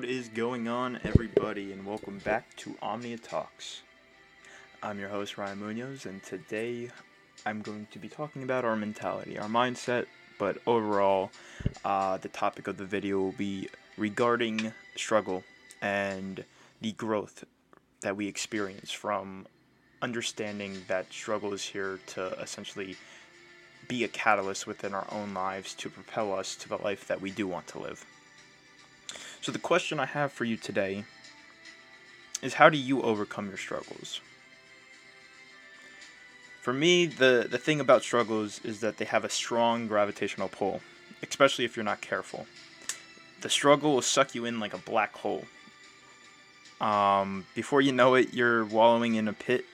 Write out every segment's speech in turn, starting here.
What is going on, everybody, and welcome back to Omnia Talks. I'm your host, Ryan Munoz, and today I'm going to be talking about our mentality, our mindset, but overall, uh, the topic of the video will be regarding struggle and the growth that we experience from understanding that struggle is here to essentially be a catalyst within our own lives to propel us to the life that we do want to live. So, the question I have for you today is how do you overcome your struggles? For me, the, the thing about struggles is that they have a strong gravitational pull, especially if you're not careful. The struggle will suck you in like a black hole. Um, before you know it, you're wallowing in a pit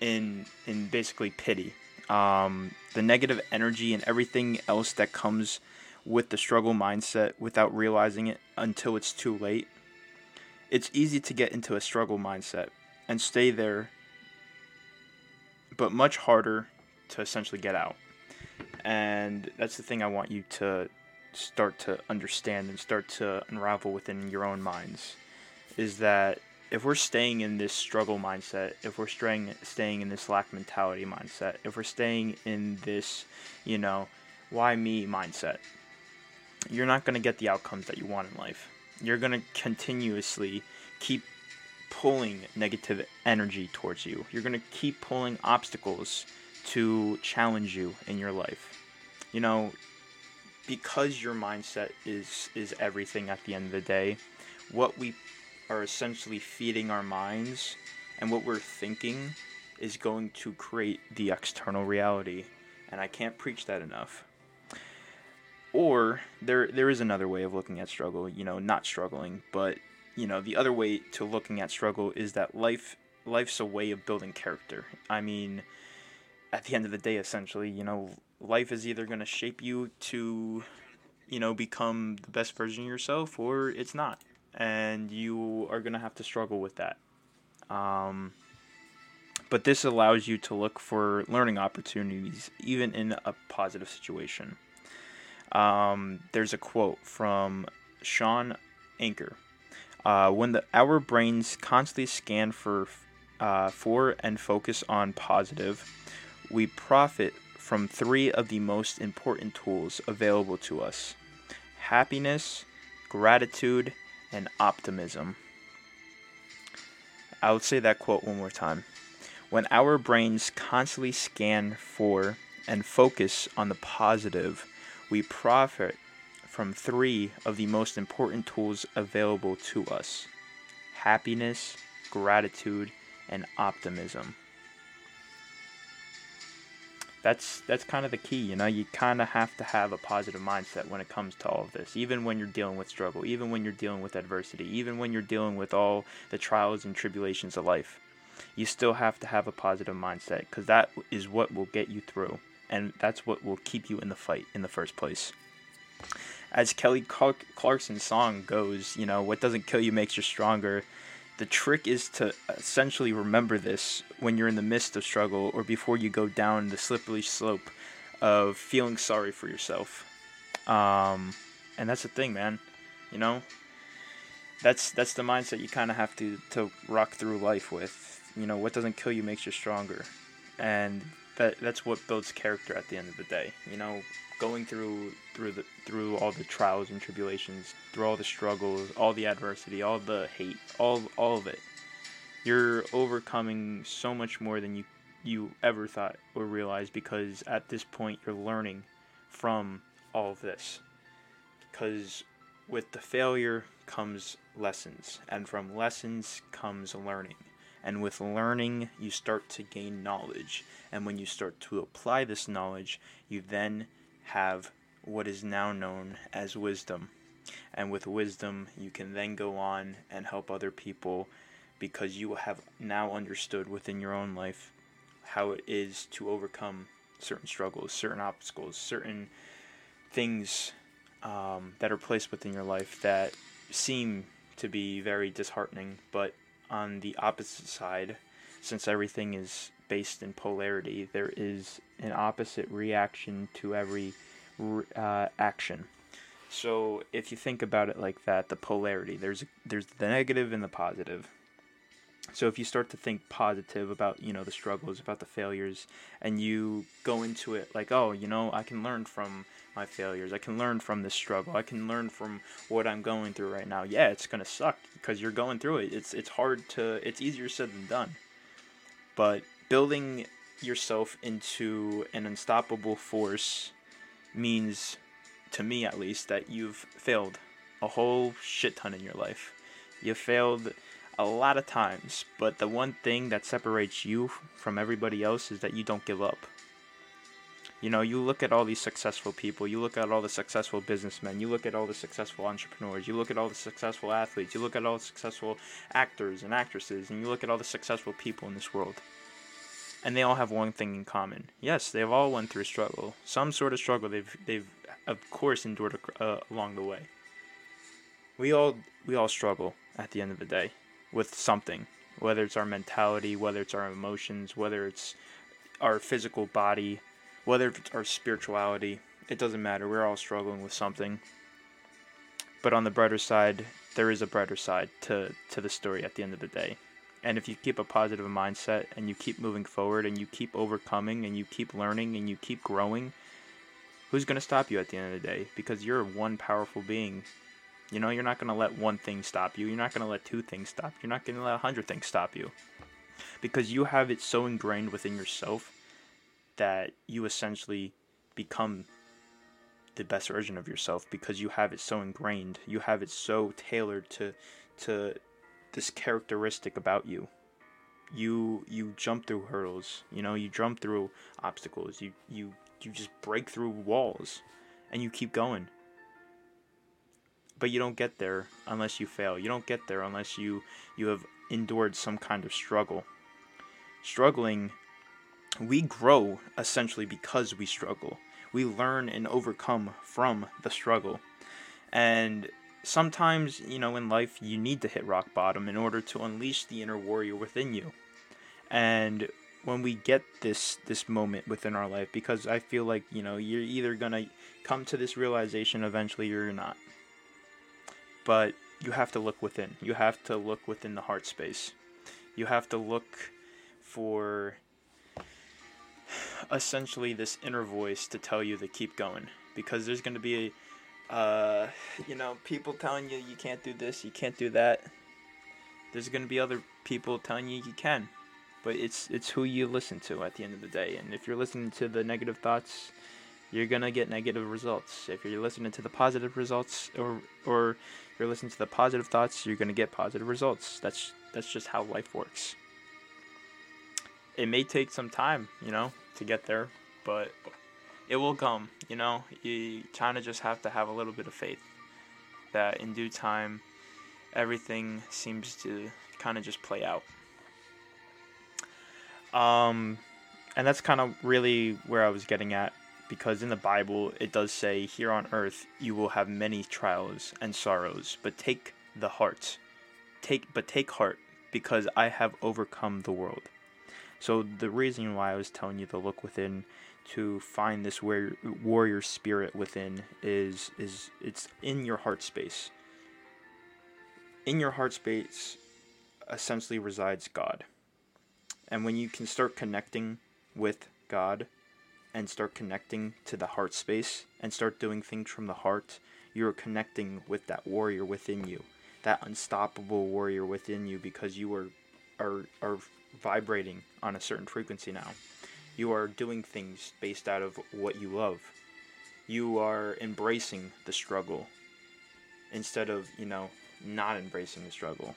in in basically pity. Um, the negative energy and everything else that comes with the struggle mindset without realizing it until it's too late. It's easy to get into a struggle mindset and stay there, but much harder to essentially get out. And that's the thing I want you to start to understand and start to unravel within your own minds is that if we're staying in this struggle mindset, if we're staying staying in this lack mentality mindset, if we're staying in this, you know, why me mindset, you're not going to get the outcomes that you want in life. You're going to continuously keep pulling negative energy towards you. You're going to keep pulling obstacles to challenge you in your life. You know, because your mindset is is everything at the end of the day, what we are essentially feeding our minds and what we're thinking is going to create the external reality. And I can't preach that enough. Or there there is another way of looking at struggle, you know, not struggling, but you know, the other way to looking at struggle is that life life's a way of building character. I mean, at the end of the day essentially, you know, life is either going to shape you to you know, become the best version of yourself or it's not and you are going to have to struggle with that. Um, but this allows you to look for learning opportunities, even in a positive situation. Um, there's a quote from Shawn Achor. Uh, when the, our brains constantly scan for, uh, for and focus on positive, we profit from three of the most important tools available to us happiness, gratitude, and optimism. I would say that quote one more time. When our brains constantly scan for and focus on the positive, we profit from three of the most important tools available to us happiness, gratitude, and optimism. That's that's kind of the key you know? You kind of have to have a positive mindset when it comes to all of this even when you're dealing with struggle even when you're dealing with adversity even when you're dealing with all the trials and tribulations of life. You still have to have a positive mindset because that is what will get you through and that's what will keep you in the fight in the first place as kelly clarkson's song goes you know what doesn't kill you makes you stronger the trick is to essentially remember this when you're in the midst of struggle or before you go down the slippery slope of feeling sorry for yourself. Um, and that's the thing, man. You know, that's that's the mindset you kind of have to to rock through life with. You know, what doesn't kill you makes you stronger, and that that's what builds character at the end of the day. You know, going through through the through all the trials and tribulations, through all the struggles, all the adversity, all the hate, all all of it. You're overcoming so much more than you you ever thought or realized because at this point you're learning from all of this. Because with the failure comes lessons, and from lessons comes learning. And with learning, you start to gain knowledge. And when you start to apply this knowledge, you then have what is now known as wisdom. And with wisdom, you can then go on and help other people because you have now understood within your own life how it is to overcome certain struggles, certain obstacles, certain things um, that are placed within your life that seem to be very disheartening. But on the opposite side, since everything is based in polarity, there is an opposite reaction to every uh, action. So if you think about it like that, the polarity there's there's the negative and the positive. So if you start to think positive about you know the struggles, about the failures, and you go into it like, oh, you know, I can learn from my failures. I can learn from this struggle. I can learn from what I'm going through right now. Yeah, it's gonna suck because you're going through it. It's it's hard to. It's easier said than done. But building yourself into an unstoppable force means, to me at least, that you've failed a whole shit ton in your life. You failed a lot of times, but the one thing that separates you from everybody else is that you don't give up. You know, you look at all these successful people, you look at all the successful businessmen, you look at all the successful entrepreneurs, you look at all the successful athletes, you look at all the successful actors and actresses, and you look at all the successful people in this world. And they all have one thing in common. Yes, they've all went through struggle. Some sort of struggle they've they've of course endured uh, along the way. We all we all struggle at the end of the day with something, whether it's our mentality, whether it's our emotions, whether it's our physical body, whether it's our spirituality. It doesn't matter. We're all struggling with something. But on the brighter side, there is a brighter side to, to the story at the end of the day. And if you keep a positive mindset and you keep moving forward and you keep overcoming and you keep learning and you keep growing, who's going to stop you at the end of the day? Because you're one powerful being you know, you're not going to let one thing stop you. You're not going to let two things stop you. You're not going to let a hundred things stop you. Because you have it so ingrained within yourself that you essentially become the best version of yourself because you have it so ingrained. You have it so tailored to to this characteristic about you. You you jump through hurdles, you know, you jump through obstacles. You you you just break through walls and you keep going but you don't get there unless you fail. You don't get there unless you you have endured some kind of struggle. Struggling, we grow essentially because we struggle. We learn and overcome from the struggle. And sometimes, you know, in life you need to hit rock bottom in order to unleash the inner warrior within you. And when we get this this moment within our life because I feel like, you know, you're either going to come to this realization eventually or you're not but you have to look within. You have to look within the heart space. You have to look for essentially this inner voice to tell you to keep going. Because there's going to be uh, you know people telling you you can't do this you can't do that. There's going to be other people telling you you can. But it's it's who you listen to at the end of the day. And if you're listening to the negative thoughts you're going to get negative results. If you're listening to the positive results or or you're listening to the positive thoughts, you're going to get positive results. That's that's just how life works. It may take some time, you know, to get there, but it will come, you know. You kind of just have to have a little bit of faith that in due time everything seems to kind of just play out. Um and that's kind of really where I was getting at because in the Bible it does say, Here on earth you will have many trials and sorrows, but take the heart. Take but take heart, because I have overcome the world. So the reason why I was telling you to look within to find this warrior, spirit within is is it's in your heart space. In your heart space essentially resides God. And when you can start connecting with God, and start connecting to the heart space and start doing things from the heart, you're connecting with that warrior within you, that unstoppable warrior within you because you are are are vibrating on a certain frequency now. You are doing things based out of what you love. You are embracing the struggle instead of, you know, not embracing the struggle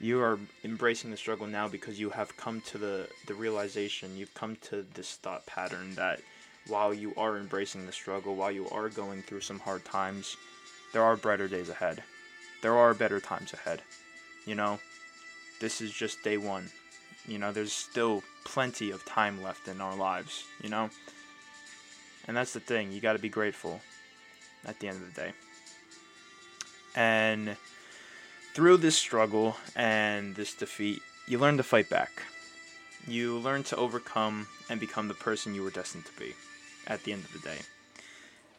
you are embracing the struggle now because you have come to the the realization you've come to this thought pattern that while you are embracing the struggle while you are going through some hard times there are brighter days ahead there are better times ahead you know this is just day 1 you know there's still plenty of time left in our lives you know and that's the thing you got to be grateful at the end of the day and through this struggle and this defeat, you learn to fight back. You learn to overcome and become the person you were destined to be at the end of the day.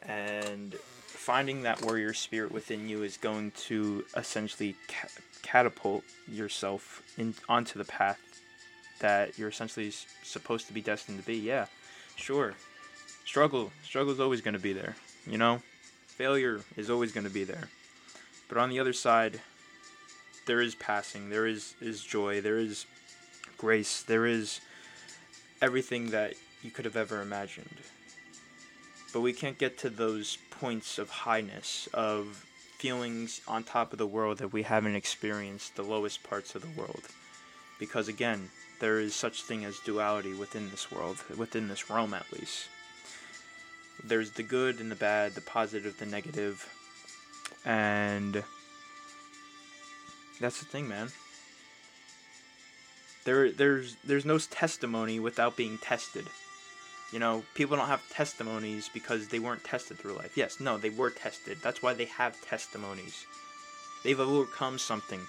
and finding that warrior spirit within you is going to essentially ca- catapult yourself in onto the path that you're essentially supposed to be destined to be. Yeah, sure. Struggle, struggle is always going to be there. You know, failure is always going to be there. But on the other side, there is passing. There is is joy. There is grace. There is everything that you could have ever imagined. But we can't get to those points of highness, of feelings on top of the world that we haven't experienced the lowest parts of the world. Because again, there is such thing as duality within this world, within this realm at least. There's the good and the bad, the positive, the negative, and that's the thing, man. There, there's, there's no testimony without being tested. You know, people don't have testimonies because they weren't tested through life. Yes, no, they were tested. That's why they have testimonies. They've overcome something,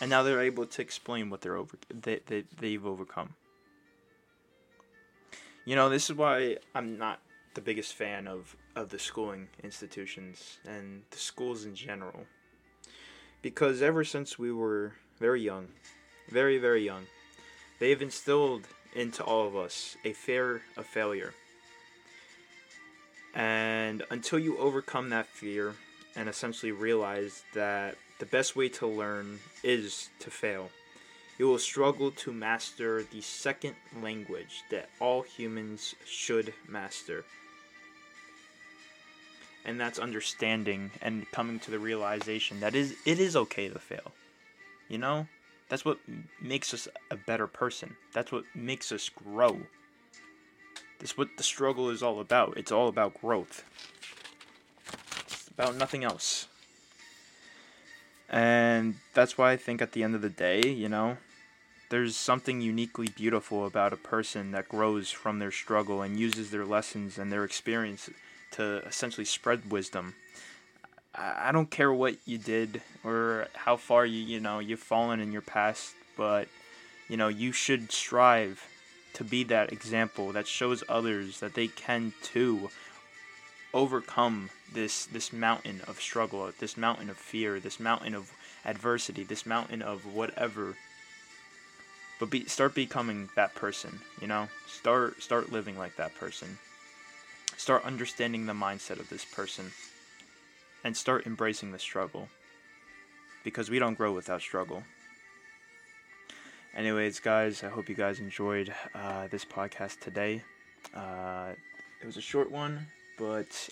and now they're able to explain what they're over they, they they've overcome. You know, this is why I'm not the biggest fan of of the schooling institutions and the schools in general. Because ever since we were very young, very very young, they've instilled into all of us a fear of failure. And until you overcome that fear and essentially realize that the best way to learn is to fail, you will struggle to master the second language that all humans should master. And that's understanding and coming to the realization that is it is okay to fail. You know? That's what makes us a better person. That's what makes us grow. That's what the struggle is all about. It's all about growth. It's about nothing else. And that's why I think at the end of the day, you know, there's something uniquely beautiful about a person that grows from their struggle and uses their lessons and their experience to essentially spread wisdom I don't care what you did or how far you you know you've fallen in your past, but you know you should strive to be that example that shows others that they can too overcome this this mountain of struggle, this mountain of fear, this mountain of adversity, this mountain of whatever. But be, start becoming that person, you know? Start start living like that person. Start understanding the mindset of this person and start embracing the struggle because we don't grow without struggle. Anyways, guys, I hope you guys enjoyed uh, this podcast today. Uh, it was a short one, but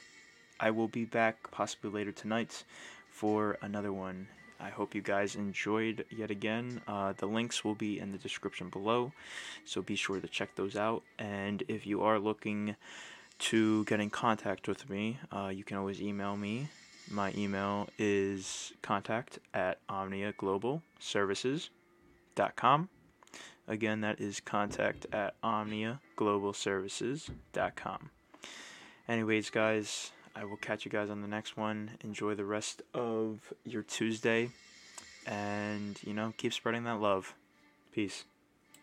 I will be back possibly later tonight for another one. I hope you guys enjoyed yet again. Uh, the links will be in the description below, so be sure to check those out. And if you are looking to get in contact with me, uh, you can always email me my email is contact at omniaglobalservices.com. Again, that is contact at omniaglobalservices.com. Anyways, guys, I will catch you guys on the next one. Enjoy the rest of your Tuesday and, you know, keep spreading that love. Peace.